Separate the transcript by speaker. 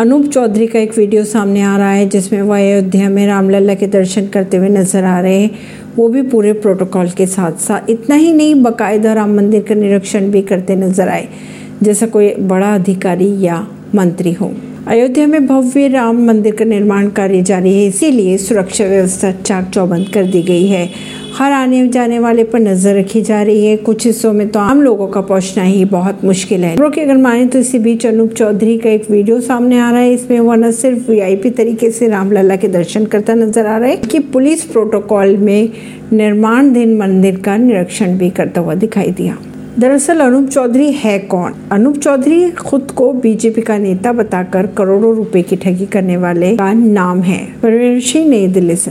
Speaker 1: अनूप चौधरी का एक वीडियो सामने आ रहा है, जिसमें वह अयोध्या में रामलला के दर्शन करते हुए नज़र आ रहे हैं। वो भी पूरे प्रोटोकॉल के साथ साथ इतना ही नहीं, बकायदा राम मंदिर का निरीक्षण भी करते नज़र आए, जैसा कोई बड़ा अधिकारी या मंत्री हो। अयोध्या में भव्य राम मंदिर का निर्माण कार्य जारी है, इसीलिए सुरक्षा व्यवस्था चाक चौबंद कर दी गई है। हर आने जाने वाले पर नज़र रखी जा रही है। कुछ हिस्सों में तो आम लोगों का पहुँचना ही बहुत मुश्किल है। की अगर माने तो इसी बीच अनूप चौधरी का एक वीडियो सामने आ रहा है। इसमें वह न सिर्फ़ वीआईपी तरीके से रामलला के दर्शन करता नज़र आ रहा है कि पुलिस प्रोटोकॉल में निर्माणधीन मंदिर का निरीक्षण भी करता हुआ दिखाई दिया। दरअसल अनूप चौधरी है कौन? अनूप चौधरी खुद को बीजेपी का नेता बताकर करोड़ों रुपए की ठगी करने वाले का नाम है। नई दिल्ली से।